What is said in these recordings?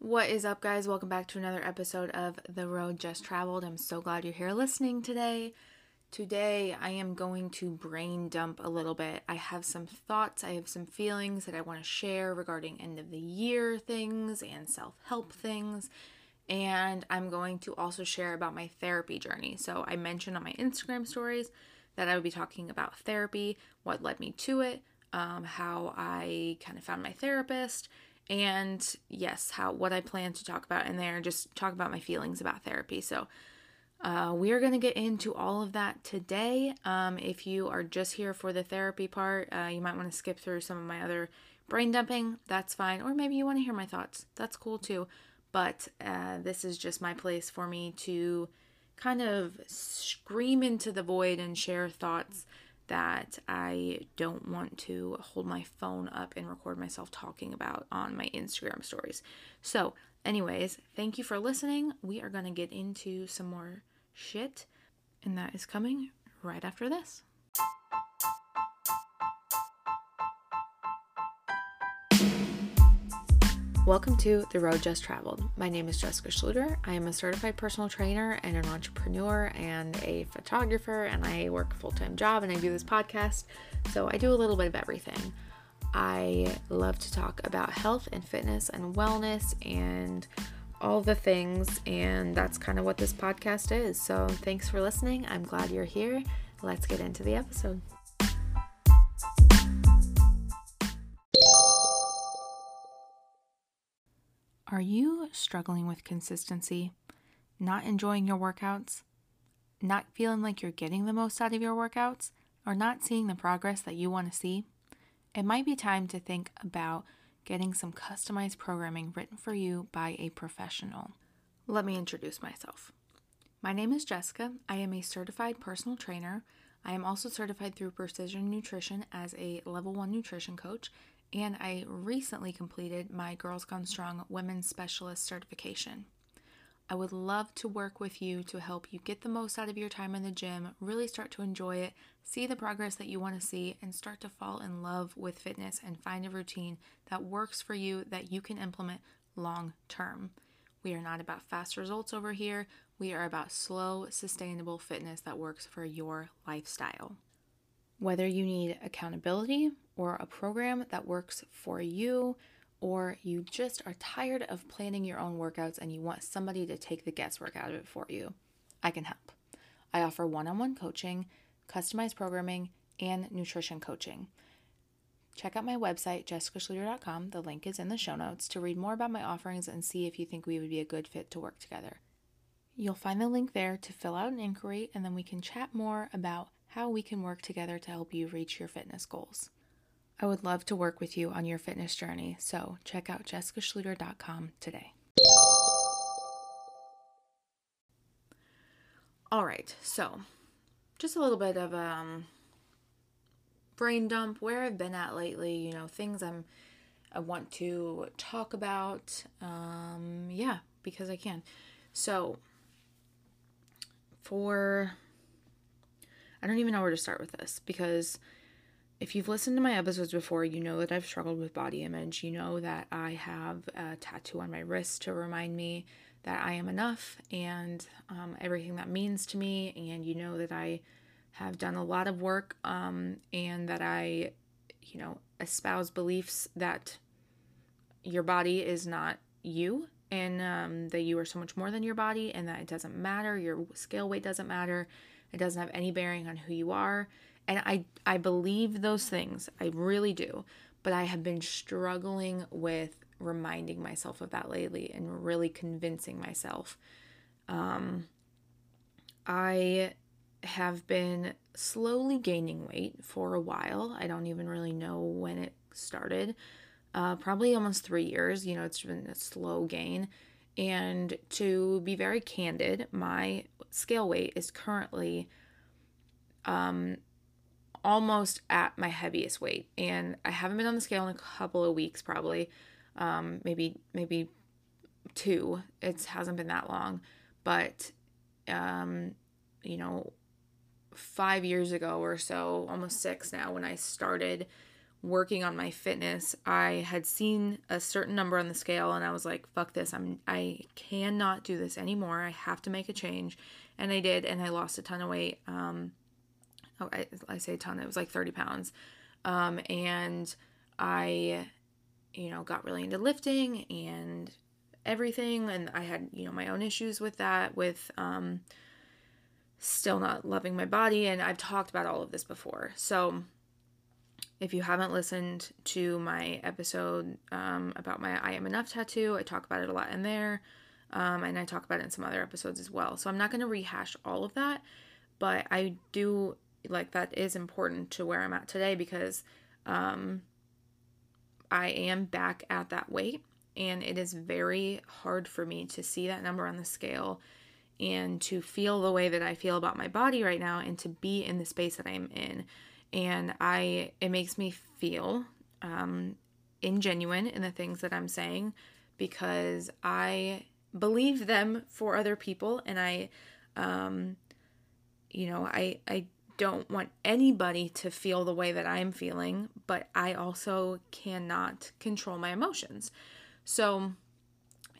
What is up, guys? Welcome back to another episode of The Road Jess Traveled. I'm so glad you're here listening today. Today, I am going to brain dump a little bit. I have some thoughts, I have some feelings that I want to share regarding end of the year things and self help things. And I'm going to also share about my therapy journey. So, I mentioned on my Instagram stories that I would be talking about therapy, what led me to it, um, how I kind of found my therapist, and yes, how what I plan to talk about in there, just talk about my feelings about therapy. So uh, we are going to get into all of that today. Um, if you are just here for the therapy part, uh, you might want to skip through some of my other brain dumping. That's fine. Or maybe you want to hear my thoughts. That's cool too. But uh, this is just my place for me to kind of scream into the void and share thoughts that I don't want to hold my phone up and record myself talking about on my Instagram stories. So, anyways, thank you for listening. We are going to get into some more shit, and that is coming right after this. Welcome to The Road Jess Traveled. My name is Jessica Schluter. I am a certified personal trainer and an entrepreneur and a photographer, and I work a full time job and I do this podcast. So I do a little bit of everything. I love to talk about health and fitness and wellness and all the things, and that's kind of what this podcast is. So thanks for listening. I'm glad you're here. Let's get into the episode. Are you struggling with consistency? Not enjoying your workouts? Not feeling like you're getting the most out of your workouts? Or not seeing the progress that you want to see? It might be time to think about getting some customized programming written for you by a professional. Let me introduce myself. My name is Jessica. I am a certified personal trainer. I am also certified through Precision Nutrition as a level one nutrition coach and I recently completed my Girls Gone Strong Women's Specialist certification. I would love to work with you to help you get the most out of your time in the gym, really start to enjoy it, see the progress that you want to see, and start to fall in love with fitness and find a routine that works for you that you can implement long term. We are not about fast results over here. We are about slow, sustainable fitness that works for your lifestyle. Whether you need accountability or a program that works for you, or you just are tired of planning your own workouts and you want somebody to take the guesswork out of it for you, I can help. I offer one on one coaching, customized programming, and nutrition coaching. Check out my website, jessicaschluter.com. The link is in the show notes to read more about my offerings and see if you think we would be a good fit to work together. You'll find the link there to fill out an inquiry, and then we can chat more about how we can work together to help you reach your fitness goals. I would love to work with you on your fitness journey, so check out jessicaschluter.com today. All right, so just a little bit of um brain dump where I've been at lately, you know, things I'm I want to talk about. Um yeah, because I can. So for I don't even know where to start with this because if you've listened to my episodes before, you know that I've struggled with body image. You know that I have a tattoo on my wrist to remind me that I am enough and um, everything that means to me. And you know that I have done a lot of work um, and that I, you know, espouse beliefs that your body is not you and um, that you are so much more than your body and that it doesn't matter. Your scale weight doesn't matter. It doesn't have any bearing on who you are and I I believe those things. I really do. But I have been struggling with reminding myself of that lately and really convincing myself. Um I have been slowly gaining weight for a while. I don't even really know when it started. Uh, probably almost three years. You know, it's been a slow gain. And to be very candid, my scale weight is currently um, almost at my heaviest weight and I haven't been on the scale in a couple of weeks probably um, maybe maybe two it hasn't been that long but um, you know 5 years ago or so almost 6 now when I started working on my fitness, I had seen a certain number on the scale and I was like, fuck this. I'm I cannot do this anymore. I have to make a change. And I did and I lost a ton of weight. Um oh, I, I say a ton, it was like 30 pounds. Um and I you know, got really into lifting and everything and I had, you know, my own issues with that with um still not loving my body and I've talked about all of this before. So if you haven't listened to my episode um, about my I Am Enough tattoo, I talk about it a lot in there. Um, and I talk about it in some other episodes as well. So I'm not going to rehash all of that, but I do like that is important to where I'm at today because um, I am back at that weight and it is very hard for me to see that number on the scale and to feel the way that I feel about my body right now and to be in the space that I'm in. And I it makes me feel um, ingenuine in the things that I'm saying because I believe them for other people and I um, you know I I don't want anybody to feel the way that I'm feeling but I also cannot control my emotions so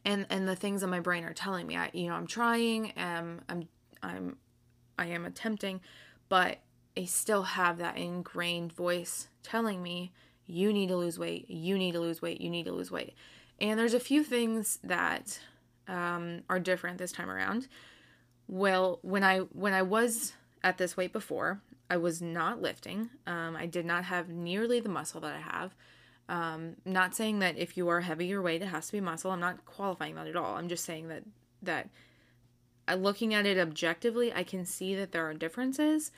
and and the things in my brain are telling me I you know I'm trying um I'm I'm I am attempting but I still have that ingrained voice telling me, you need to lose weight, you need to lose weight, you need to lose weight. And there's a few things that um, are different this time around. Well, when I when I was at this weight before, I was not lifting. Um, I did not have nearly the muscle that I have. Um, not saying that if you are heavier weight, it has to be muscle. I'm not qualifying that at all. I'm just saying that that uh, looking at it objectively, I can see that there are differences.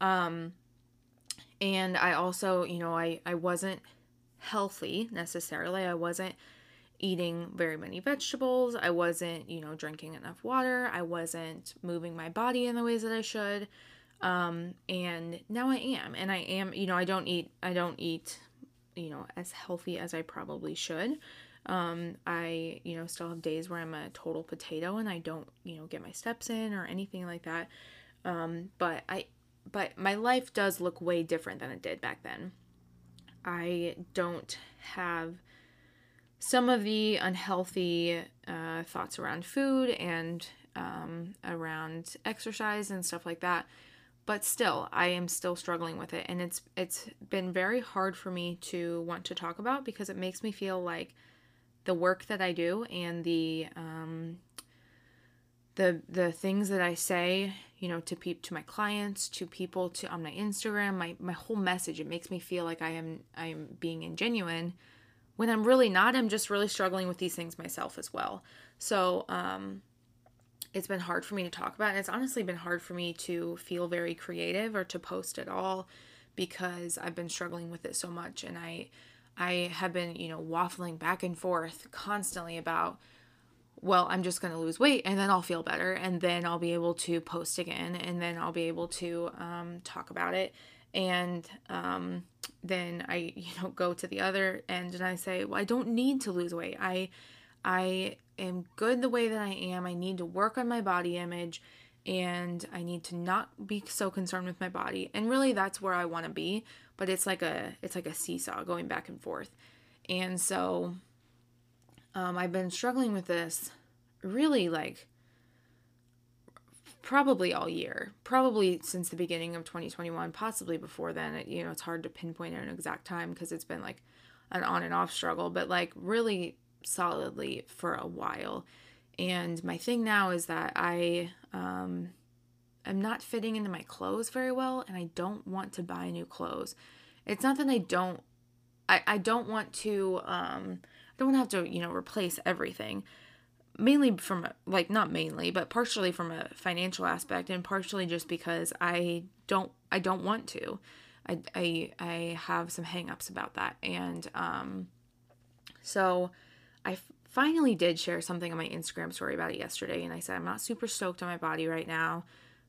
Um, and I also, you know, I, I wasn't healthy necessarily. I wasn't eating very many vegetables. I wasn't, you know, drinking enough water. I wasn't moving my body in the ways that I should. Um, and now I am. And I am, you know, I don't eat, I don't eat, you know, as healthy as I probably should. Um, I, you know, still have days where I'm a total potato and I don't, you know, get my steps in or anything like that. Um, but I, but my life does look way different than it did back then. I don't have some of the unhealthy uh, thoughts around food and um, around exercise and stuff like that. But still, I am still struggling with it, and it's it's been very hard for me to want to talk about because it makes me feel like the work that I do and the um, the the things that I say, you know, to peep to my clients, to people, to on my Instagram, my my whole message, it makes me feel like I am I am being ingenuine when I'm really not. I'm just really struggling with these things myself as well. So, um it's been hard for me to talk about. And it's honestly been hard for me to feel very creative or to post at all because I've been struggling with it so much and I I have been, you know, waffling back and forth constantly about well, I'm just going to lose weight and then I'll feel better and then I'll be able to post again and then I'll be able to um, talk about it. And um, then I, you know, go to the other end and I say, well, I don't need to lose weight. I, I am good the way that I am. I need to work on my body image and I need to not be so concerned with my body. And really that's where I want to be, but it's like a it's like a seesaw going back and forth. And so um, I've been struggling with this really like probably all year, probably since the beginning of 2021, possibly before then. It, you know, it's hard to pinpoint an exact time because it's been like an on and off struggle, but like really solidly for a while. And my thing now is that I um, am not fitting into my clothes very well, and I don't want to buy new clothes. It's not that I don't, I, I don't want to um, I don't want to have to, you know, replace everything. Mainly from like not mainly, but partially from a financial aspect and partially just because I don't I don't want to. I I I have some hangups about that. And um so I finally did share something on my Instagram story about it yesterday and I said I'm not super stoked on my body right now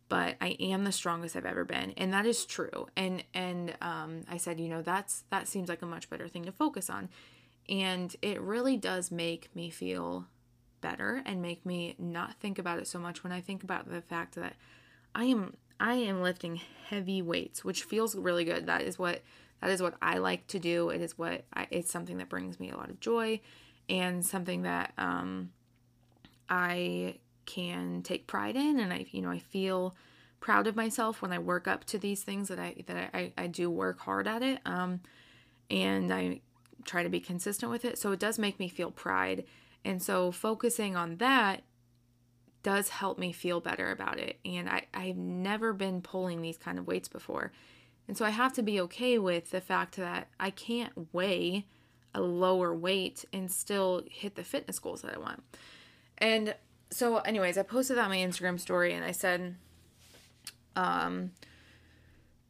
but I am the strongest I've ever been, and that is true. And and um, I said, you know, that's that seems like a much better thing to focus on. And it really does make me feel better and make me not think about it so much when I think about the fact that I am I am lifting heavy weights, which feels really good. That is what that is what I like to do. It is what I, it's something that brings me a lot of joy and something that um, I can take pride in and I you know I feel proud of myself when I work up to these things that I that I, I do work hard at it um, and I try to be consistent with it so it does make me feel pride and so focusing on that does help me feel better about it. And I, I've never been pulling these kind of weights before. And so I have to be okay with the fact that I can't weigh a lower weight and still hit the fitness goals that I want. And so anyways, I posted that on my Instagram story and I said um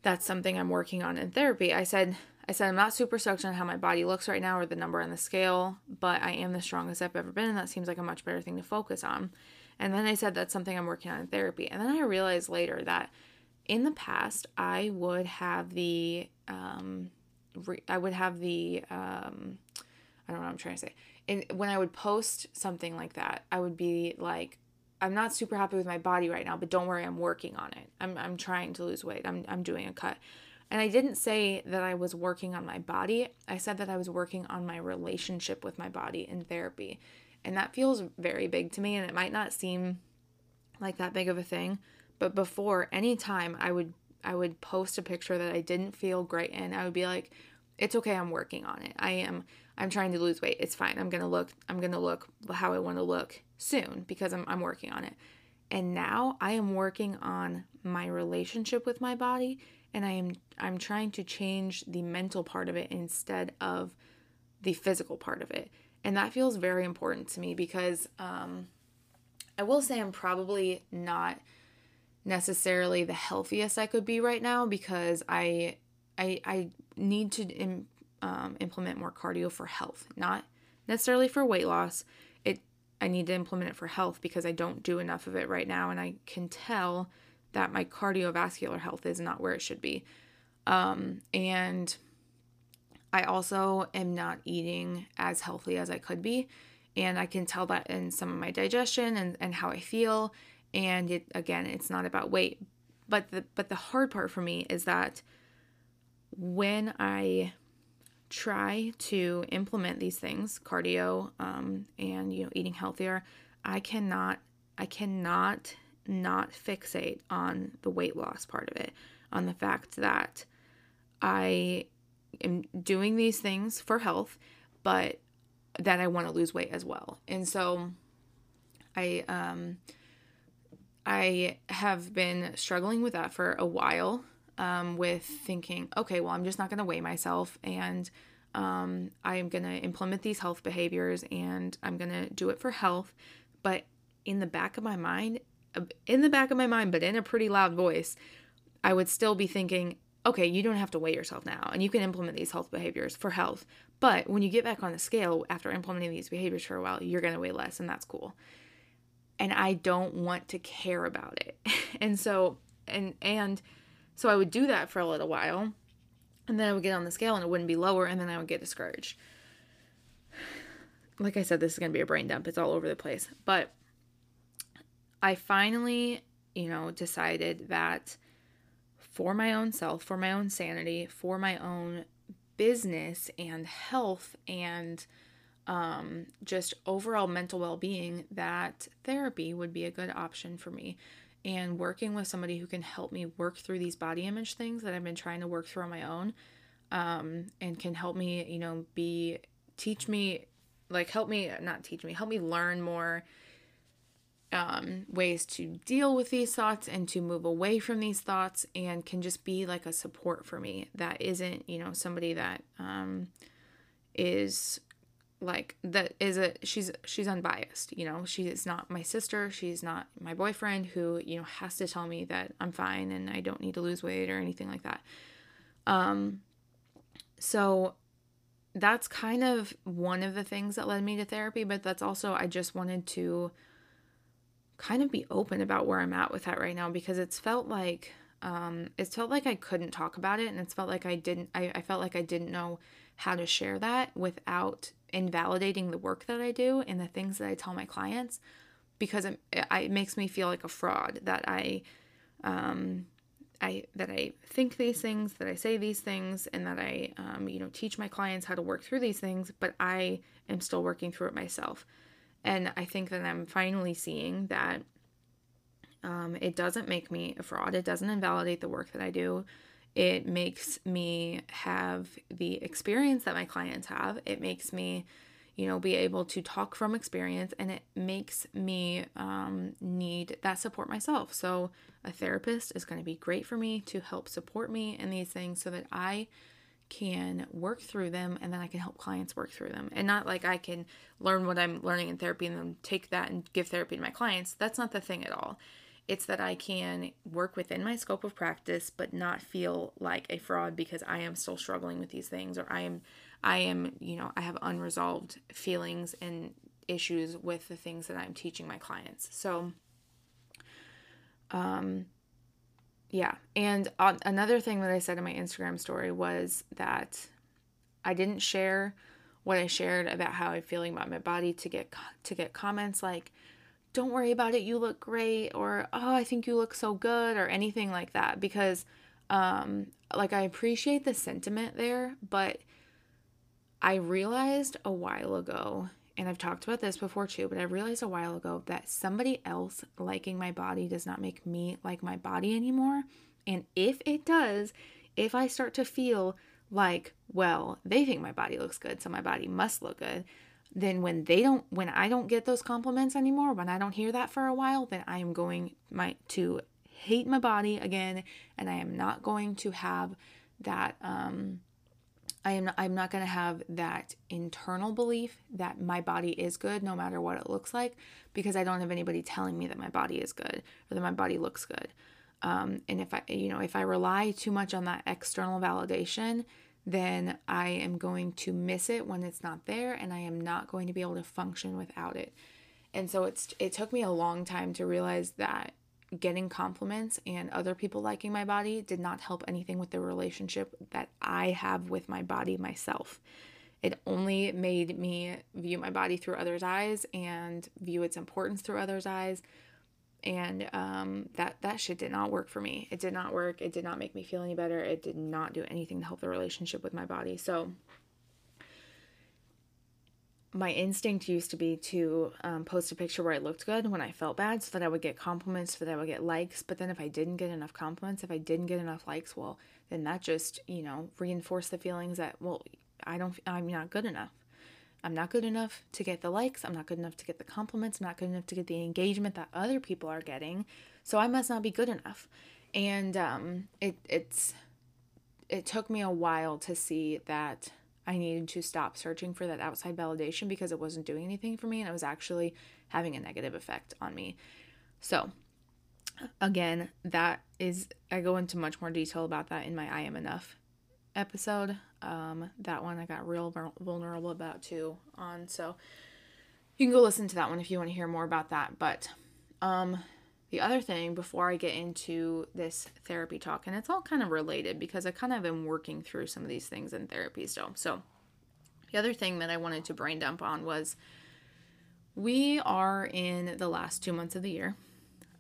that's something I'm working on in therapy. I said I said I'm not super stoked on how my body looks right now or the number on the scale, but I am the strongest I've ever been and that seems like a much better thing to focus on. And then I said that's something I'm working on in therapy. And then I realized later that in the past I would have the um re- I would have the um I don't know what I'm trying to say and when I would post something like that, I would be like, I'm not super happy with my body right now, but don't worry, I'm working on it. I'm, I'm trying to lose weight. I'm, I'm doing a cut. And I didn't say that I was working on my body. I said that I was working on my relationship with my body in therapy. And that feels very big to me. And it might not seem like that big of a thing. But before, anytime I would I would post a picture that I didn't feel great in, I would be like, it's okay, I'm working on it. I am I'm trying to lose weight. It's fine. I'm to look I'm to look how I want to look soon because I'm I'm working on it. And now I am working on my relationship with my body and I am I'm trying to change the mental part of it instead of the physical part of it. And that feels very important to me because um I will say I'm probably not necessarily the healthiest I could be right now because I I I need to Im- um, implement more cardio for health, not necessarily for weight loss. It I need to implement it for health because I don't do enough of it right now, and I can tell that my cardiovascular health is not where it should be. Um, and I also am not eating as healthy as I could be. And I can tell that in some of my digestion and, and how I feel. And it again, it's not about weight. But the but the hard part for me is that when I try to implement these things, cardio, um, and you know, eating healthier, I cannot, I cannot not fixate on the weight loss part of it, on the fact that I am doing these things for health, but that I want to lose weight as well. And so I um I have been struggling with that for a while um, with thinking, okay, well, I'm just not going to weigh myself and um, I'm going to implement these health behaviors and I'm going to do it for health. But in the back of my mind, in the back of my mind, but in a pretty loud voice, I would still be thinking, okay, you don't have to weigh yourself now and you can implement these health behaviors for health. But when you get back on the scale after implementing these behaviors for a while, you're going to weigh less and that's cool. And I don't want to care about it. and so, and, and, so I would do that for a little while, and then I would get on the scale and it wouldn't be lower, and then I would get discouraged. Like I said, this is going to be a brain dump. It's all over the place. But I finally, you know, decided that for my own self, for my own sanity, for my own business and health and um, just overall mental well being, that therapy would be a good option for me. And working with somebody who can help me work through these body image things that I've been trying to work through on my own um, and can help me, you know, be teach me like help me not teach me, help me learn more um, ways to deal with these thoughts and to move away from these thoughts and can just be like a support for me that isn't, you know, somebody that um, is like that is a she's she's unbiased you know? She is not my sister. She's not my boyfriend who you know has to tell me that i'm fine and i don't need to lose weight or anything like that. Um so that's kind of one of the things that led me to therapy but that's also i just wanted to kind of be open about where i'm at with that right now because it's felt like um it's felt like i couldn't talk about it and it's felt like i didn't i, I felt like i didn't know how to share that without invalidating the work that I do and the things that I tell my clients because it, it makes me feel like a fraud that I um, I that I think these things, that I say these things, and that I um, you know teach my clients how to work through these things, but I am still working through it myself. And I think that I'm finally seeing that um, it doesn't make me a fraud. It doesn't invalidate the work that I do. It makes me have the experience that my clients have. It makes me you know, be able to talk from experience and it makes me um, need that support myself. So, a therapist is going to be great for me to help support me in these things so that I can work through them and then I can help clients work through them. And not like I can learn what I'm learning in therapy and then take that and give therapy to my clients. That's not the thing at all. It's that I can work within my scope of practice but not feel like a fraud because I am still struggling with these things or I am I am, you know, I have unresolved feelings and issues with the things that I'm teaching my clients. So, um, yeah. And on, another thing that I said in my Instagram story was that I didn't share what I shared about how I'm feeling about my body to get to get comments like don't worry about it you look great or oh I think you look so good or anything like that because um like I appreciate the sentiment there but I realized a while ago, and I've talked about this before too, but I realized a while ago that somebody else liking my body does not make me like my body anymore. And if it does, if I start to feel like, well, they think my body looks good, so my body must look good, then when they don't when I don't get those compliments anymore, when I don't hear that for a while, then I am going my to hate my body again and I am not going to have that um I am not, I'm not going to have that internal belief that my body is good no matter what it looks like because I don't have anybody telling me that my body is good or that my body looks good. Um, and if I, you know, if I rely too much on that external validation, then I am going to miss it when it's not there and I am not going to be able to function without it. And so it's it took me a long time to realize that getting compliments and other people liking my body did not help anything with the relationship that I have with my body myself. It only made me view my body through others' eyes and view its importance through others' eyes. And um, that that shit did not work for me. It did not work. It did not make me feel any better. It did not do anything to help the relationship with my body. So my instinct used to be to um, post a picture where I looked good when I felt bad so that I would get compliments, so that I would get likes. But then if I didn't get enough compliments, if I didn't get enough likes, well, then that just, you know, reinforced the feelings that, well, I don't, I'm not good enough. I'm not good enough to get the likes. I'm not good enough to get the compliments. I'm not good enough to get the engagement that other people are getting. So I must not be good enough. And um, it, it's, it took me a while to see that I needed to stop searching for that outside validation because it wasn't doing anything for me and it was actually having a negative effect on me. So, again, that is, I go into much more detail about that in my I Am Enough episode. Um, that one I got real vulnerable about too on. So, you can go listen to that one if you want to hear more about that. But, um, the other thing before I get into this therapy talk, and it's all kind of related because I kind of am working through some of these things in therapy still. So, the other thing that I wanted to brain dump on was we are in the last two months of the year.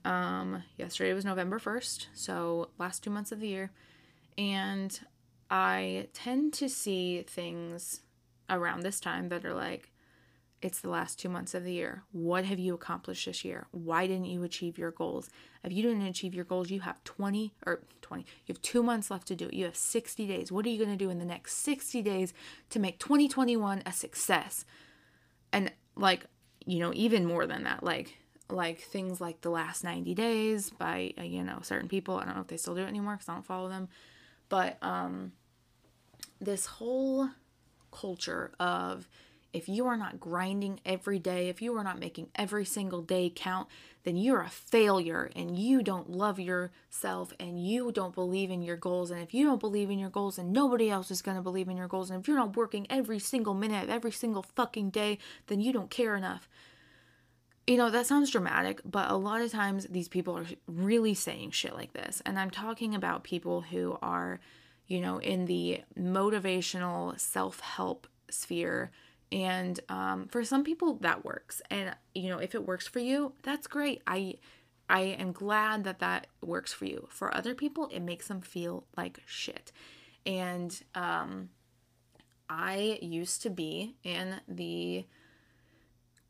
Um, yesterday was November 1st, so last two months of the year. And I tend to see things around this time that are like, it's the last two months of the year. What have you accomplished this year? Why didn't you achieve your goals? If you didn't achieve your goals, you have 20 or 20, you have two months left to do it. You have 60 days. What are you going to do in the next 60 days to make 2021 a success? And like, you know, even more than that, like, like things like the last 90 days by, uh, you know, certain people. I don't know if they still do it anymore because I don't follow them. But um, this whole culture of, if you are not grinding every day, if you are not making every single day count, then you're a failure and you don't love yourself and you don't believe in your goals. And if you don't believe in your goals, then nobody else is going to believe in your goals. And if you're not working every single minute of every single fucking day, then you don't care enough. You know, that sounds dramatic, but a lot of times these people are really saying shit like this. And I'm talking about people who are, you know, in the motivational self help sphere and um, for some people that works and you know if it works for you that's great i I am glad that that works for you. For other people, it makes them feel like shit. And um, I used to be in the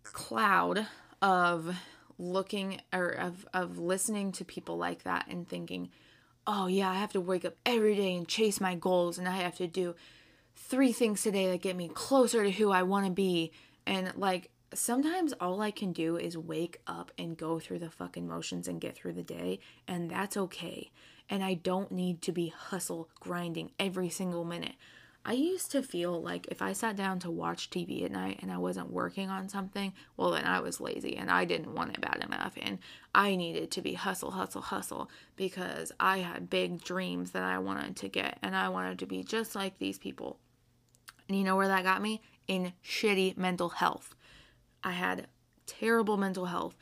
cloud of looking or of, of listening to people like that and thinking, oh yeah, I have to wake up every day and chase my goals and I have to do three things today that get me closer to who I want to be. And like sometimes all I can do is wake up and go through the fucking motions and get through the day, and that's okay. And I don't need to be hustle grinding every single minute. I used to feel like if I sat down to watch TV at night and I wasn't working on something, well, then I was lazy and I didn't want it bad enough. And I needed to be hustle, hustle, hustle because I had big dreams that I wanted to get and I wanted to be just like these people. And you know where that got me? In shitty mental health. I had terrible mental health.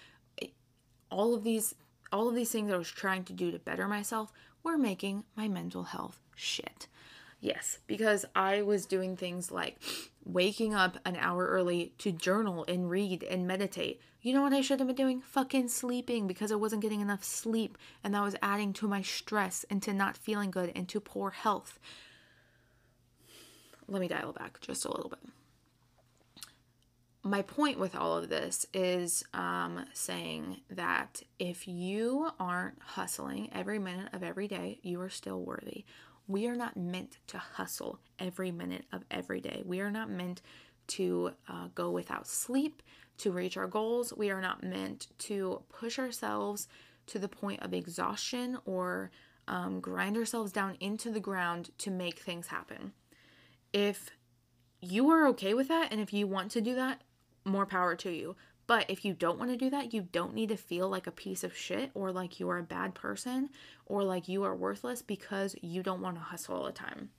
All of these all of these things I was trying to do to better myself were making my mental health shit. Yes, because I was doing things like waking up an hour early to journal and read and meditate. You know what I should have been doing? Fucking sleeping because I wasn't getting enough sleep and that was adding to my stress and to not feeling good and to poor health. Let me dial back just a little bit. My point with all of this is um, saying that if you aren't hustling every minute of every day, you are still worthy. We are not meant to hustle every minute of every day. We are not meant to uh, go without sleep to reach our goals. We are not meant to push ourselves to the point of exhaustion or um, grind ourselves down into the ground to make things happen. If you are okay with that and if you want to do that, more power to you. But if you don't want to do that, you don't need to feel like a piece of shit or like you are a bad person or like you are worthless because you don't want to hustle all the time.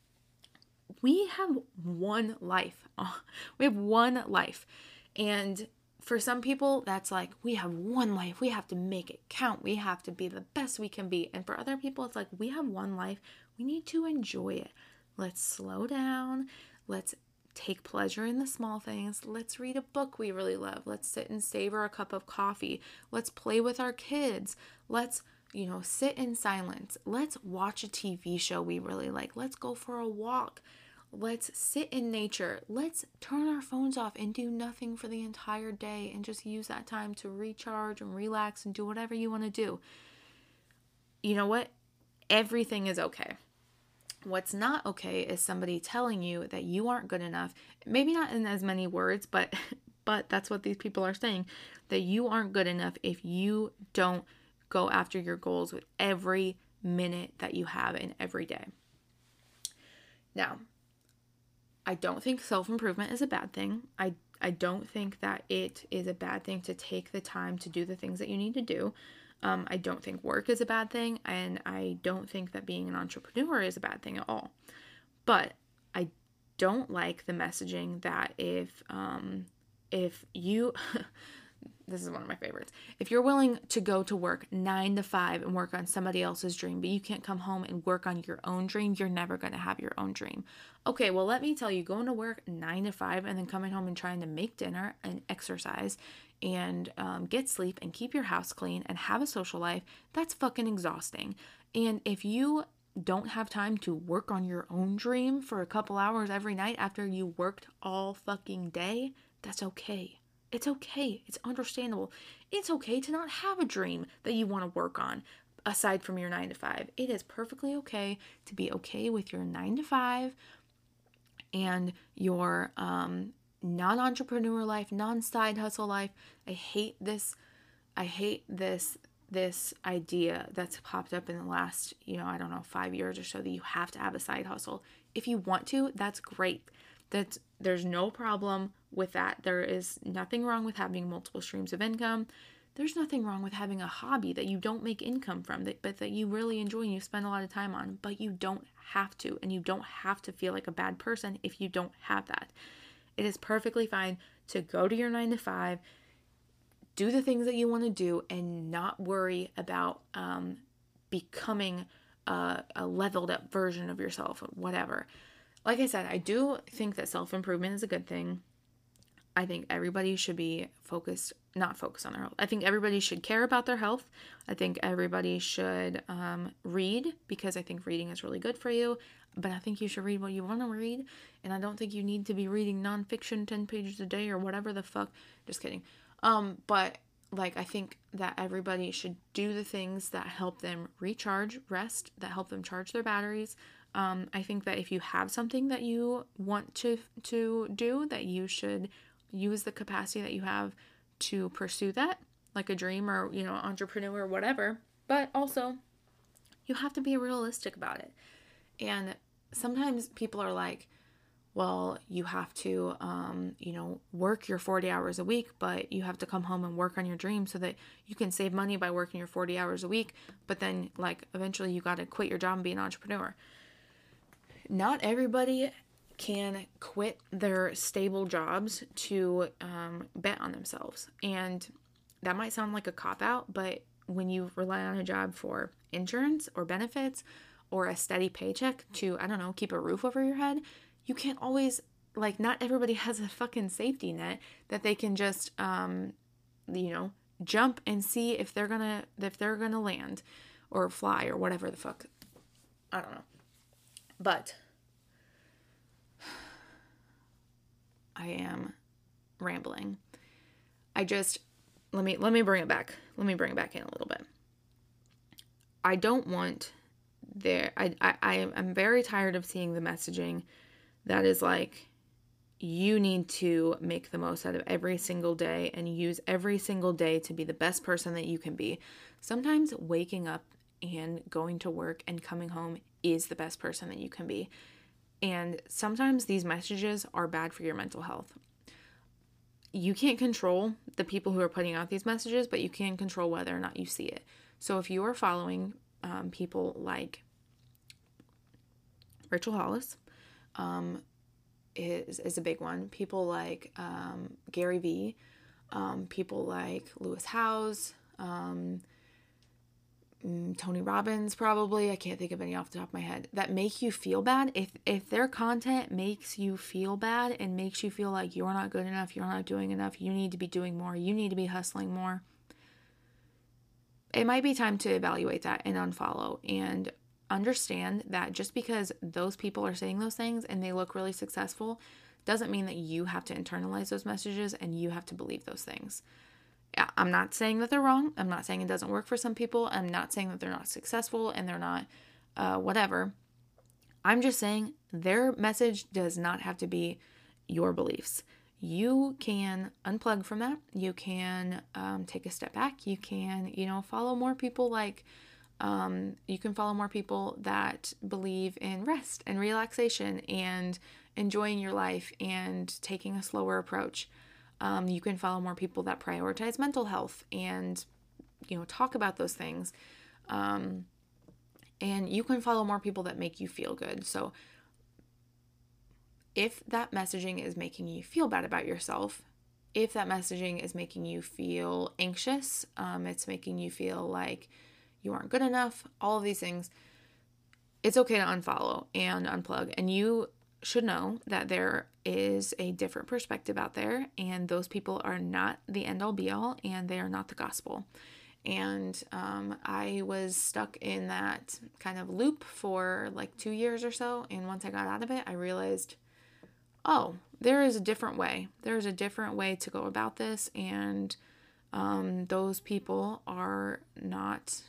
We have one life. We have one life. And for some people, that's like, we have one life. We have to make it count. We have to be the best we can be. And for other people, it's like, we have one life. We need to enjoy it. Let's slow down. Let's take pleasure in the small things. Let's read a book we really love. Let's sit and savor a cup of coffee. Let's play with our kids. Let's, you know, sit in silence. Let's watch a TV show we really like. Let's go for a walk. Let's sit in nature. Let's turn our phones off and do nothing for the entire day and just use that time to recharge and relax and do whatever you want to do. You know what? Everything is okay. What's not okay is somebody telling you that you aren't good enough. Maybe not in as many words, but but that's what these people are saying that you aren't good enough if you don't go after your goals with every minute that you have in every day. Now, I don't think self-improvement is a bad thing. I I don't think that it is a bad thing to take the time to do the things that you need to do. Um, I don't think work is a bad thing, and I don't think that being an entrepreneur is a bad thing at all. But I don't like the messaging that if um, if you this is one of my favorites. If you're willing to go to work nine to five and work on somebody else's dream, but you can't come home and work on your own dream, you're never going to have your own dream. Okay, well, let me tell you, going to work nine to five and then coming home and trying to make dinner and exercise and um, get sleep and keep your house clean and have a social life, that's fucking exhausting. And if you don't have time to work on your own dream for a couple hours every night after you worked all fucking day, that's okay. It's okay. It's understandable. It's okay to not have a dream that you want to work on aside from your 9 to 5. It is perfectly okay to be okay with your 9 to 5 and your um non entrepreneur life, non side hustle life. I hate this. I hate this this idea that's popped up in the last, you know, I don't know, 5 years or so that you have to have a side hustle. If you want to, that's great. That's there's no problem with that. There is nothing wrong with having multiple streams of income. There's nothing wrong with having a hobby that you don't make income from, that, but that you really enjoy and you spend a lot of time on, but you don't have to. And you don't have to feel like a bad person if you don't have that. It is perfectly fine to go to your nine to five, do the things that you want to do, and not worry about um, becoming a, a leveled up version of yourself, or whatever. Like I said, I do think that self improvement is a good thing. I think everybody should be focused not focused on their health. I think everybody should care about their health. I think everybody should um, read because I think reading is really good for you. But I think you should read what you want to read. And I don't think you need to be reading nonfiction 10 pages a day or whatever the fuck. Just kidding. Um, but like, I think that everybody should do the things that help them recharge, rest, that help them charge their batteries. Um, I think that if you have something that you want to to do, that you should use the capacity that you have to pursue that, like a dream or, you know, entrepreneur or whatever. But also, you have to be realistic about it. And sometimes people are like, well, you have to, um, you know, work your 40 hours a week, but you have to come home and work on your dream so that you can save money by working your 40 hours a week. But then, like, eventually you got to quit your job and be an entrepreneur. Not everybody can quit their stable jobs to um, bet on themselves. And that might sound like a cop out, but when you rely on a job for insurance or benefits or a steady paycheck to, I don't know, keep a roof over your head, you can't always, like, not everybody has a fucking safety net that they can just, um, you know, jump and see if they're gonna, if they're gonna land or fly or whatever the fuck. I don't know. But I am rambling. I just let me let me bring it back. Let me bring it back in a little bit. I don't want there I I I am very tired of seeing the messaging that is like you need to make the most out of every single day and use every single day to be the best person that you can be. Sometimes waking up and going to work and coming home is the best person that you can be. And sometimes these messages are bad for your mental health. You can't control the people who are putting out these messages, but you can control whether or not you see it. So if you are following um, people like Rachel Hollis, um, is is a big one. People like um, Gary Vee, um, people like Lewis Howes, um, Mm, Tony Robbins probably I can't think of any off the top of my head that make you feel bad if if their content makes you feel bad and makes you feel like you're not good enough you're not doing enough you need to be doing more you need to be hustling more it might be time to evaluate that and unfollow and understand that just because those people are saying those things and they look really successful doesn't mean that you have to internalize those messages and you have to believe those things I'm not saying that they're wrong. I'm not saying it doesn't work for some people. I'm not saying that they're not successful and they're not uh, whatever. I'm just saying their message does not have to be your beliefs. You can unplug from that. You can um, take a step back. You can, you know, follow more people like, um, you can follow more people that believe in rest and relaxation and enjoying your life and taking a slower approach. Um, you can follow more people that prioritize mental health and, you know, talk about those things. Um, and you can follow more people that make you feel good. So, if that messaging is making you feel bad about yourself, if that messaging is making you feel anxious, um, it's making you feel like you aren't good enough, all of these things, it's okay to unfollow and unplug. And you should know that there is a different perspective out there, and those people are not the end all be all, and they are not the gospel. And um, I was stuck in that kind of loop for like two years or so. And once I got out of it, I realized, oh, there is a different way. There's a different way to go about this. And um, those people are not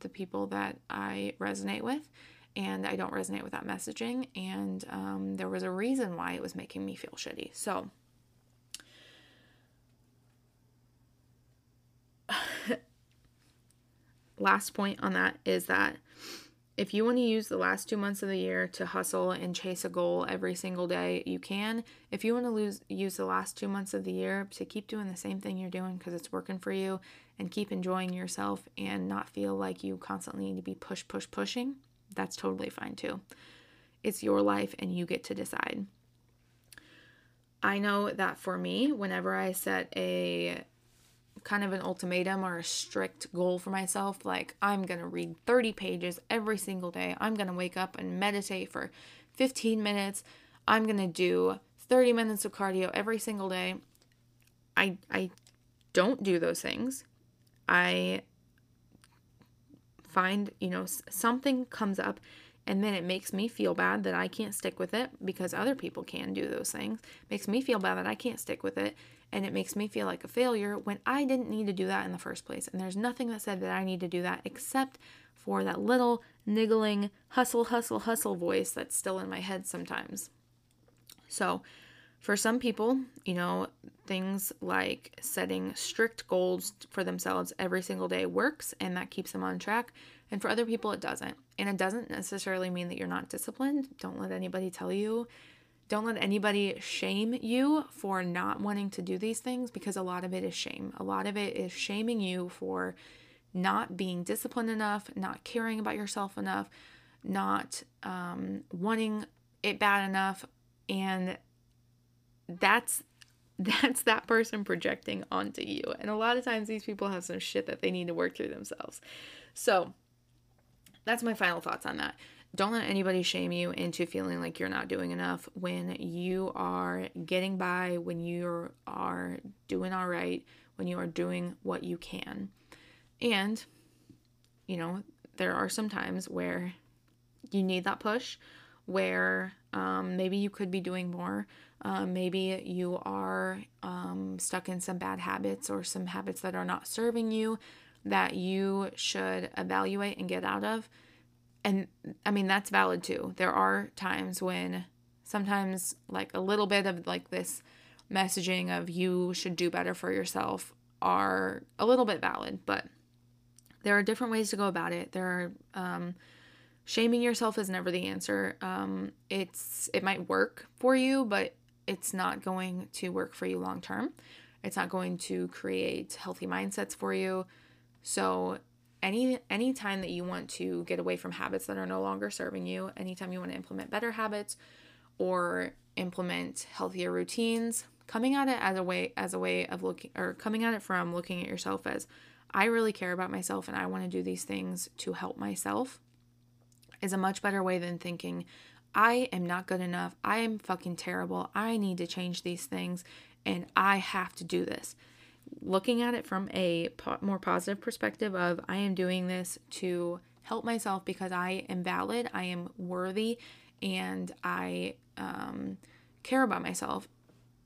the people that I resonate with and I don't resonate with that messaging. And um, there was a reason why it was making me feel shitty. So, last point on that is that if you want to use the last two months of the year to hustle and chase a goal every single day, you can. If you want to lose, use the last two months of the year to keep doing the same thing you're doing because it's working for you and keep enjoying yourself and not feel like you constantly need to be push, push, pushing, that's totally fine too. It's your life and you get to decide. I know that for me, whenever I set a kind of an ultimatum or a strict goal for myself, like I'm going to read 30 pages every single day, I'm going to wake up and meditate for 15 minutes, I'm going to do 30 minutes of cardio every single day. I I don't do those things, I find, you know, something comes up and then it makes me feel bad that I can't stick with it because other people can do those things. Makes me feel bad that I can't stick with it and it makes me feel like a failure when I didn't need to do that in the first place. And there's nothing that said that I need to do that except for that little niggling hustle hustle hustle voice that's still in my head sometimes. So, for some people, you know, things like setting strict goals for themselves every single day works and that keeps them on track. And for other people, it doesn't. And it doesn't necessarily mean that you're not disciplined. Don't let anybody tell you. Don't let anybody shame you for not wanting to do these things because a lot of it is shame. A lot of it is shaming you for not being disciplined enough, not caring about yourself enough, not um, wanting it bad enough. And that's that's that person projecting onto you. And a lot of times these people have some shit that they need to work through themselves. So that's my final thoughts on that. Don't let anybody shame you into feeling like you're not doing enough when you are getting by, when you are doing all right, when you are doing what you can. And, you know, there are some times where you need that push, where um, maybe you could be doing more. Um, maybe you are um, stuck in some bad habits or some habits that are not serving you that you should evaluate and get out of. And I mean, that's valid too. There are times when sometimes, like, a little bit of like this messaging of you should do better for yourself are a little bit valid, but there are different ways to go about it. There are, um, shaming yourself is never the answer. Um, it's it might work for you, but it's not going to work for you long term. It's not going to create healthy mindsets for you. So any any time that you want to get away from habits that are no longer serving you, anytime you want to implement better habits or implement healthier routines, coming at it as a way as a way of looking or coming at it from looking at yourself as I really care about myself and I want to do these things to help myself is a much better way than thinking I am not good enough. I am fucking terrible. I need to change these things and I have to do this looking at it from a po- more positive perspective of I am doing this to help myself because I am valid, I am worthy, and I um, care about myself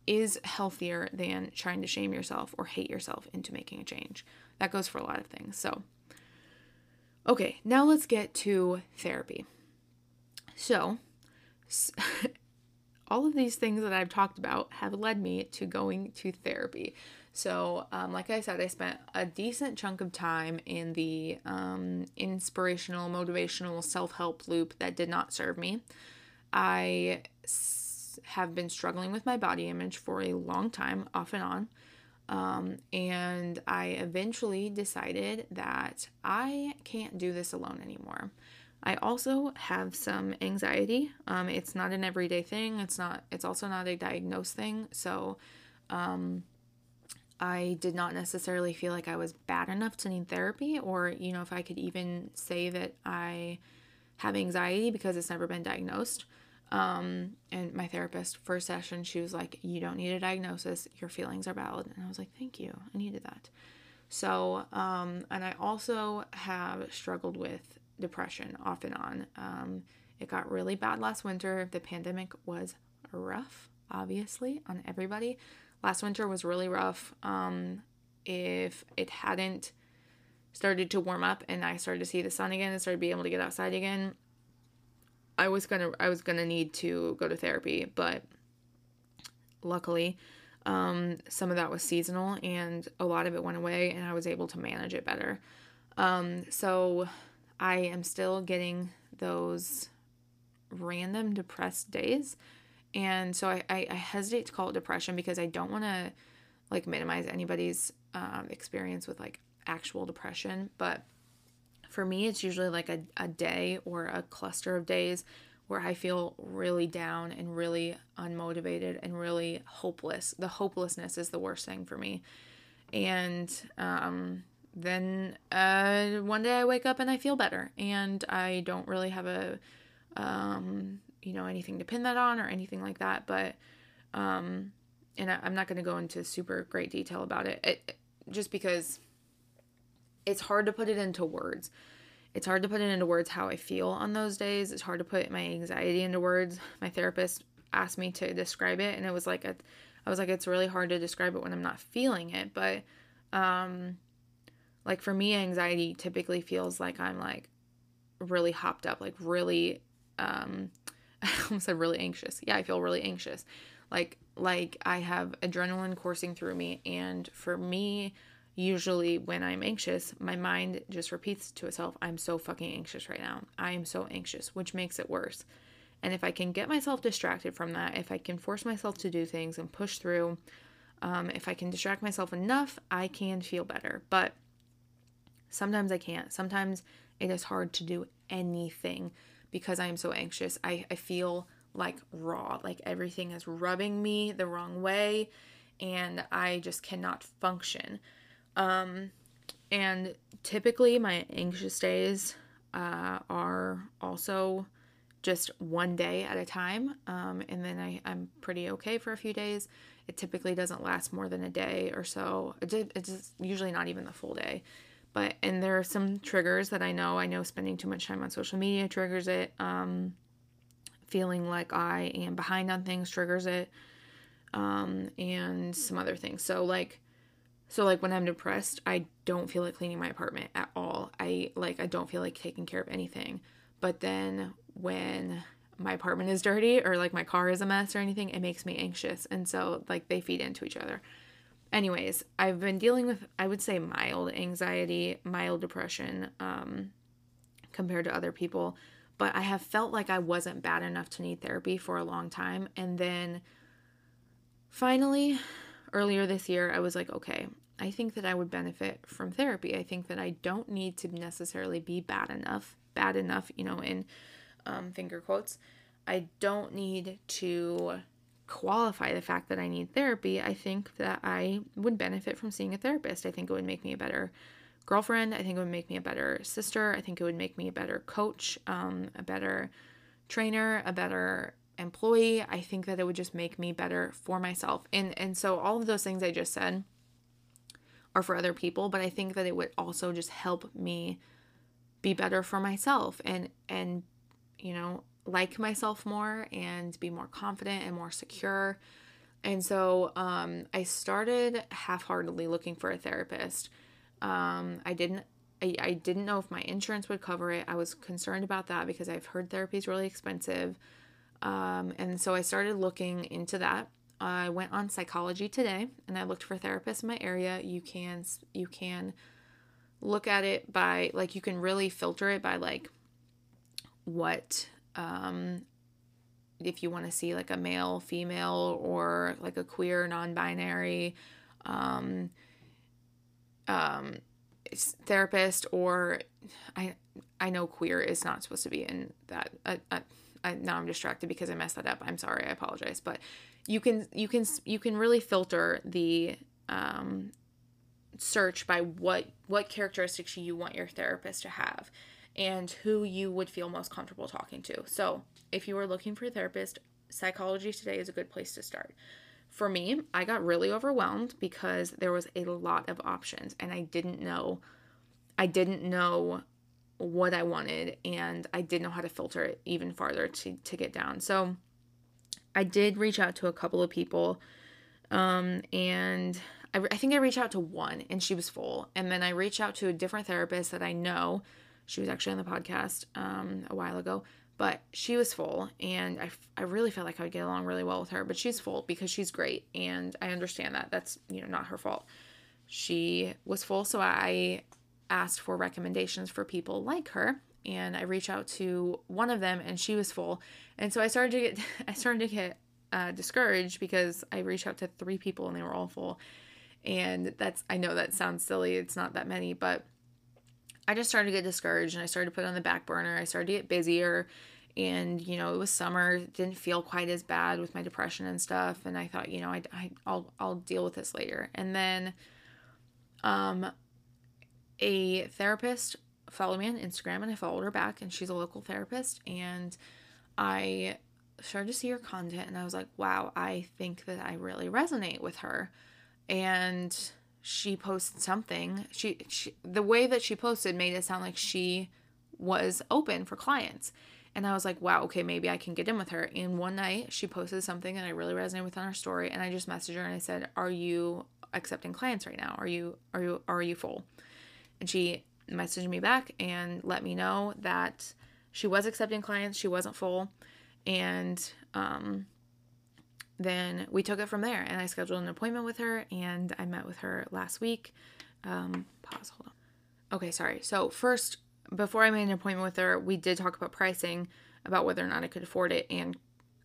is healthier than trying to shame yourself or hate yourself into making a change. That goes for a lot of things. So, okay, now let's get to therapy. So, all of these things that I've talked about have led me to going to therapy. So, um, like I said, I spent a decent chunk of time in the um, inspirational, motivational self help loop that did not serve me. I s- have been struggling with my body image for a long time, off and on. Um, and I eventually decided that I can't do this alone anymore. I also have some anxiety. Um, it's not an everyday thing. It's not. It's also not a diagnosed thing. So, um, I did not necessarily feel like I was bad enough to need therapy, or, you know, if I could even say that I have anxiety because it's never been diagnosed. Um, and my therapist, first session, she was like, You don't need a diagnosis, your feelings are valid. And I was like, Thank you, I needed that. So, um, and I also have struggled with depression off and on. Um, it got really bad last winter. The pandemic was rough, obviously, on everybody last winter was really rough. Um, if it hadn't started to warm up and I started to see the sun again and started being able to get outside again, I was gonna I was gonna need to go to therapy, but luckily, um, some of that was seasonal and a lot of it went away and I was able to manage it better. Um, so I am still getting those random depressed days and so I, I, I hesitate to call it depression because I don't want to like minimize anybody's um, experience with like actual depression. But for me, it's usually like a, a day or a cluster of days where I feel really down and really unmotivated and really hopeless. The hopelessness is the worst thing for me. And um, then uh, one day I wake up and I feel better, and I don't really have a um, you know anything to pin that on or anything like that but um and I, am not going to go into super great detail about it. it just because it's hard to put it into words. It's hard to put it into words how I feel on those days. It's hard to put my anxiety into words. My therapist asked me to describe it and it was like a, I was like it's really hard to describe it when I'm not feeling it, but um like for me anxiety typically feels like I'm like really hopped up, like really um I almost said really anxious. Yeah, I feel really anxious. Like like I have adrenaline coursing through me and for me usually when I'm anxious, my mind just repeats to itself, I'm so fucking anxious right now. I am so anxious, which makes it worse. And if I can get myself distracted from that, if I can force myself to do things and push through, um, if I can distract myself enough, I can feel better. But sometimes I can't. Sometimes it is hard to do anything because I am so anxious. I, I feel like raw, like everything is rubbing me the wrong way, and I just cannot function. Um, and typically, my anxious days uh, are also just one day at a time. Um, and then I, I'm pretty okay for a few days. It typically doesn't last more than a day or so. It, It's usually not even the full day. But, and there are some triggers that I know. I know spending too much time on social media triggers it. Um, feeling like I am behind on things triggers it. Um, and some other things. So, like, so like when I'm depressed, I don't feel like cleaning my apartment at all. I like I don't feel like taking care of anything. But then when my apartment is dirty or like my car is a mess or anything, it makes me anxious. And so like they feed into each other. Anyways, I've been dealing with I would say mild anxiety, mild depression um compared to other people, but I have felt like I wasn't bad enough to need therapy for a long time and then finally earlier this year I was like, okay, I think that I would benefit from therapy. I think that I don't need to necessarily be bad enough, bad enough, you know, in um, finger quotes. I don't need to qualify the fact that I need therapy. I think that I would benefit from seeing a therapist. I think it would make me a better girlfriend. I think it would make me a better sister. I think it would make me a better coach, um, a better trainer, a better employee. I think that it would just make me better for myself. And and so all of those things I just said are for other people, but I think that it would also just help me be better for myself and and you know, like myself more and be more confident and more secure. And so um, I started half-heartedly looking for a therapist. Um, I didn't I, I didn't know if my insurance would cover it. I was concerned about that because I've heard therapy is really expensive. Um, and so I started looking into that. I went on psychology today and I looked for therapists in my area. You can you can look at it by like you can really filter it by like what um if you want to see like a male, female or like a queer, non-binary um um therapist or I I know queer is not supposed to be in that uh, uh, I, now I'm distracted because I messed that up. I'm sorry. I apologize. But you can you can you can really filter the um, search by what what characteristics you want your therapist to have and who you would feel most comfortable talking to. So, if you are looking for a therapist, psychology today is a good place to start. For me, I got really overwhelmed because there was a lot of options and I didn't know I didn't know what I wanted and I didn't know how to filter it even farther to to get down. So, I did reach out to a couple of people, um, and I, I think I reached out to one, and she was full. And then I reached out to a different therapist that I know. She was actually on the podcast um, a while ago, but she was full, and I, I really felt like I would get along really well with her. But she's full because she's great, and I understand that. That's you know not her fault. She was full, so I asked for recommendations for people like her and I reached out to one of them and she was full. And so I started to get I started to get uh, discouraged because I reached out to three people and they were all full. And that's I know that sounds silly. It's not that many, but I just started to get discouraged and I started to put on the back burner. I started to get busier and you know it was summer didn't feel quite as bad with my depression and stuff and i thought you know I, I i'll i'll deal with this later and then um a therapist followed me on Instagram and I followed her back and she's a local therapist and I started to see her content and I was like, wow, I think that I really resonate with her. And she posted something. She, she the way that she posted made it sound like she was open for clients. And I was like, wow, okay, maybe I can get in with her. And one night she posted something that I really resonated with on her story. And I just messaged her and I said, Are you accepting clients right now? Are you are you are you full? And she messaged me back and let me know that she was accepting clients, she wasn't full. And um then we took it from there and I scheduled an appointment with her and I met with her last week. Um, pause, hold on. Okay, sorry. So, first, before I made an appointment with her, we did talk about pricing, about whether or not I could afford it, and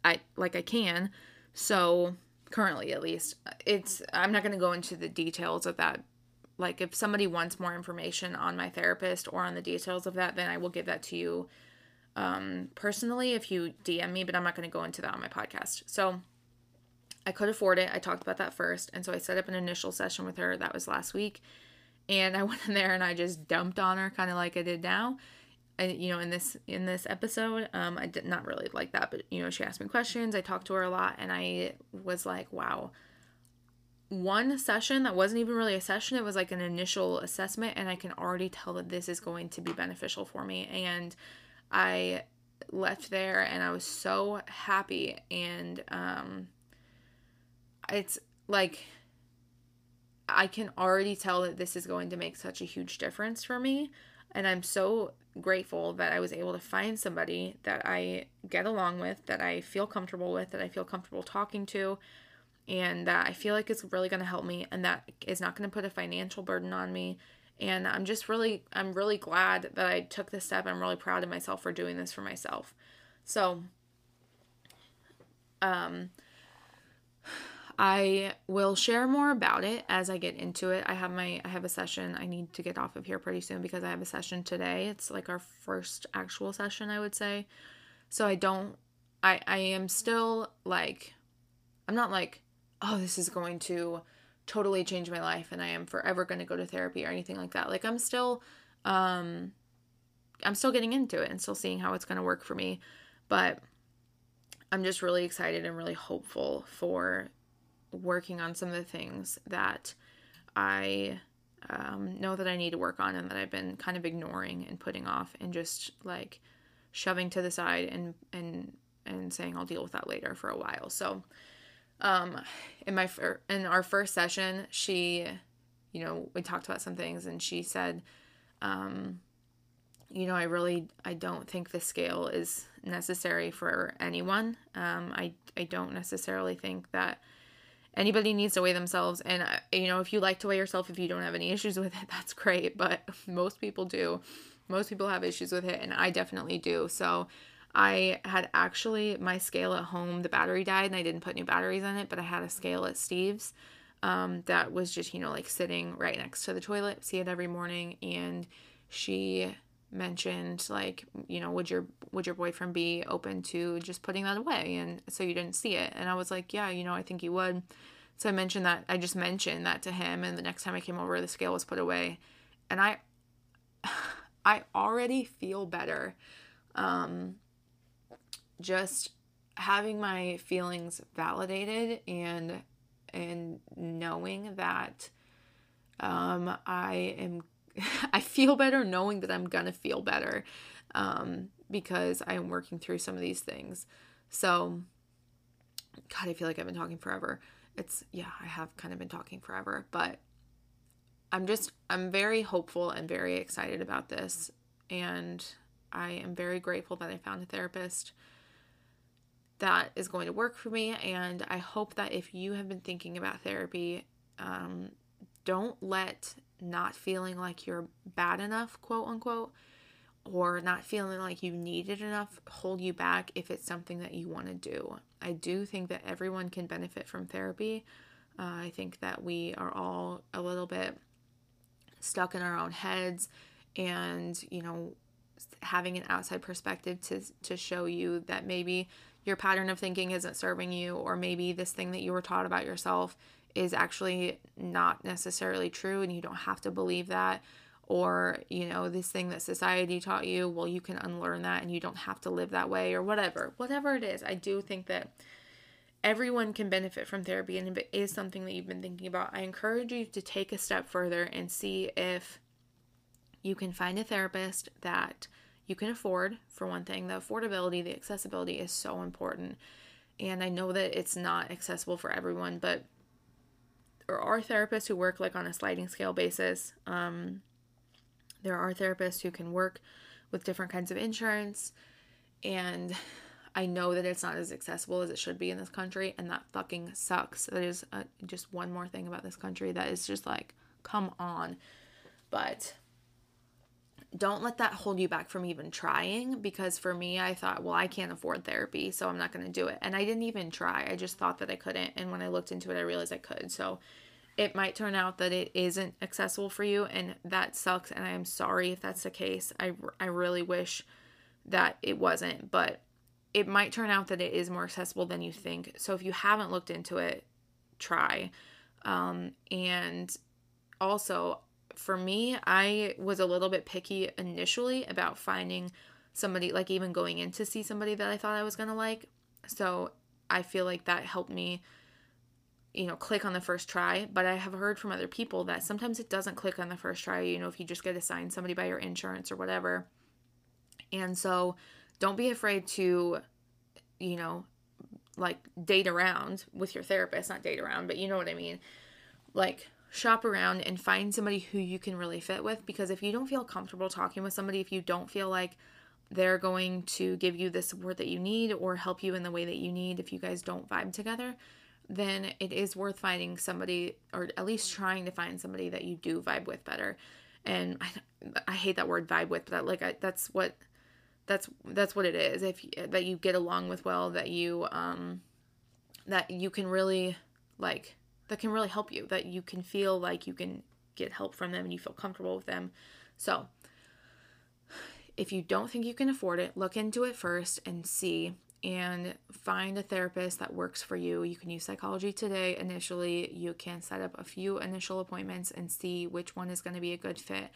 I like I can. So, currently at least, it's I'm not going to go into the details of that. Like, if somebody wants more information on my therapist or on the details of that, then I will give that to you um, personally if you DM me, but I'm not going to go into that on my podcast. So, I could afford it. I talked about that first. And so I set up an initial session with her. That was last week. And I went in there and I just dumped on her kind of like I did now. And you know, in this in this episode, um, I did not really like that, but you know, she asked me questions. I talked to her a lot, and I was like, "Wow, one session that wasn't even really a session it was like an initial assessment and i can already tell that this is going to be beneficial for me and i left there and i was so happy and um it's like I can already tell that this is going to make such a huge difference for me. And I'm so grateful that I was able to find somebody that I get along with, that I feel comfortable with, that I feel comfortable talking to, and that I feel like it's really going to help me and that is not going to put a financial burden on me. And I'm just really, I'm really glad that I took this step. I'm really proud of myself for doing this for myself. So, um, I will share more about it as I get into it. I have my I have a session. I need to get off of here pretty soon because I have a session today. It's like our first actual session, I would say. So I don't I I am still like I'm not like, "Oh, this is going to totally change my life and I am forever going to go to therapy or anything like that." Like I'm still um I'm still getting into it and still seeing how it's going to work for me. But I'm just really excited and really hopeful for working on some of the things that I um, know that I need to work on and that I've been kind of ignoring and putting off and just like shoving to the side and and and saying I'll deal with that later for a while. So, um, in my fir- in our first session, she, you know, we talked about some things and she said, um, you know, I really I don't think the scale is necessary for anyone. Um, I I don't necessarily think that anybody needs to weigh themselves and uh, you know if you like to weigh yourself if you don't have any issues with it that's great but most people do. Most people have issues with it and i definitely do. So i had actually my scale at home the battery died and i didn't put new batteries in it but i had a scale at steve's um, that was just you know like sitting right next to the toilet see it every morning and she mentioned like you know would your would your boyfriend be open to just putting that away? And so you didn't see it. And i was like yeah you know i think he would. So i mentioned that i just mentioned that to him. And the next time i came over the scale was put away. And i i already feel better um just having my feelings validated and and knowing that um i am I feel better knowing that I'm gonna feel better um, because I am working through some of these things. So, God, I feel like I've been talking forever. It's, yeah, I have kind of been talking forever, but I'm just, I'm very hopeful and very excited about this. And I am very grateful that I found a therapist that is going to work for me. And I hope that if you have been thinking about therapy, um, don't let not feeling like you're bad enough, quote unquote, or not feeling like you need it enough hold you back if it's something that you want to do. I do think that everyone can benefit from therapy. Uh, I think that we are all a little bit stuck in our own heads and, you know, having an outside perspective to, to show you that maybe your pattern of thinking isn't serving you, or maybe this thing that you were taught about yourself is actually not necessarily true and you don't have to believe that or you know this thing that society taught you well you can unlearn that and you don't have to live that way or whatever whatever it is i do think that everyone can benefit from therapy. And if it is something that you've been thinking about, I encourage you to take a step further and see if you can find a therapist that you can afford, for one thing. The affordability, the accessibility is so important. And I know that it's not accessible for everyone, but there are therapists who work like on a sliding scale basis. Um, there are therapists who can work with different kinds of insurance. And I know that it's not as accessible as it should be in this country, and that fucking sucks. That is uh, just one more thing about this country that is just like, come on. But don't let that hold you back from even trying because for me, I thought, well, I can't afford therapy, so I'm not going to do it. And I didn't even try. I just thought that I couldn't. And when I looked into it, I realized I could. So it might turn out that it isn't accessible for you, and that sucks. And I am sorry if that's the case. I, I really wish that it wasn't, but it might turn out that it is more accessible than you think. So if you haven't looked into it, try. Um, and also, for me, I was a little bit picky initially about finding somebody, like even going in to see somebody that I thought I was going to like. So I feel like that helped me, you know, click on the first try. But I have heard from other people that sometimes it doesn't click on the first try, you know, if you just get assigned somebody by your insurance or whatever. And so don't be afraid to, you know, like date around with your therapist, not date around, but you know what I mean. Like shop around and find somebody who you can really fit with because if you don't feel comfortable talking with somebody, if you don't feel like they're going to give you the support that you need or help you in the way that you need if you guys don't vibe together, then it is worth finding somebody or at least trying to find somebody that you do vibe with better. And I, I hate that word vibe with, but like I, that's what that's that's what it is if that you get along with well that you um that you can really like that can really help you that you can feel like you can get help from them and you feel comfortable with them. So if you don't think you can afford it look into it first and see and find a therapist that works for you. You can use psychology today initially. You can set up a few initial appointments and see which one is going to be a good fit.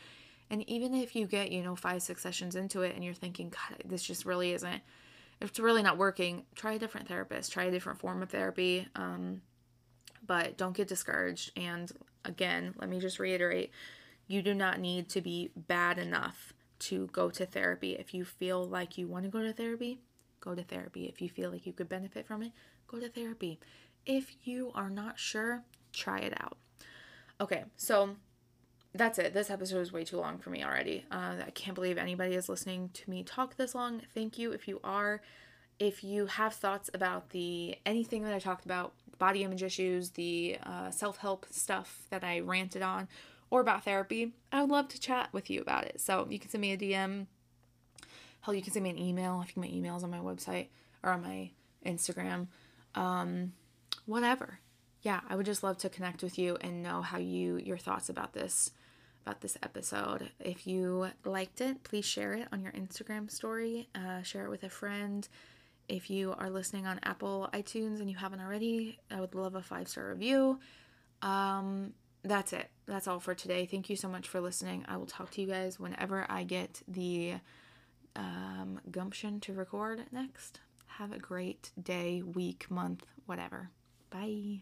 And even if you get, you know, five, six sessions into it and you're thinking, God, this just really isn't, if it's really not working, try a different therapist, try a different form of therapy. Um, but don't get discouraged. And again, let me just reiterate you do not need to be bad enough to go to therapy. If you feel like you want to go to therapy, go to therapy. If you feel like you could benefit from it, go to therapy. If you are not sure, try it out. Okay, so that's it. This episode is way too long for me already. Uh, I can't believe anybody is listening to me talk this long. Thank you if you are. If you have thoughts about the anything that I talked about, body image issues, the uh, self help stuff that I ranted on, or about therapy, I would love to chat with you about it. So you can send me a DM. Hell, you can send me an email. I think my email's on my website or on my Instagram. Um, whatever. Yeah, I would just love to connect with you and know how you your thoughts about this about this episode. If you liked it, please share it on your Instagram story, uh, share it with a friend. If you are listening on Apple iTunes and you haven't already, I would love a five star review. Um, that's it. That's all for today. Thank you so much for listening. I will talk to you guys whenever I get the um, gumption to record next. Have a great day, week, month, whatever. Bye.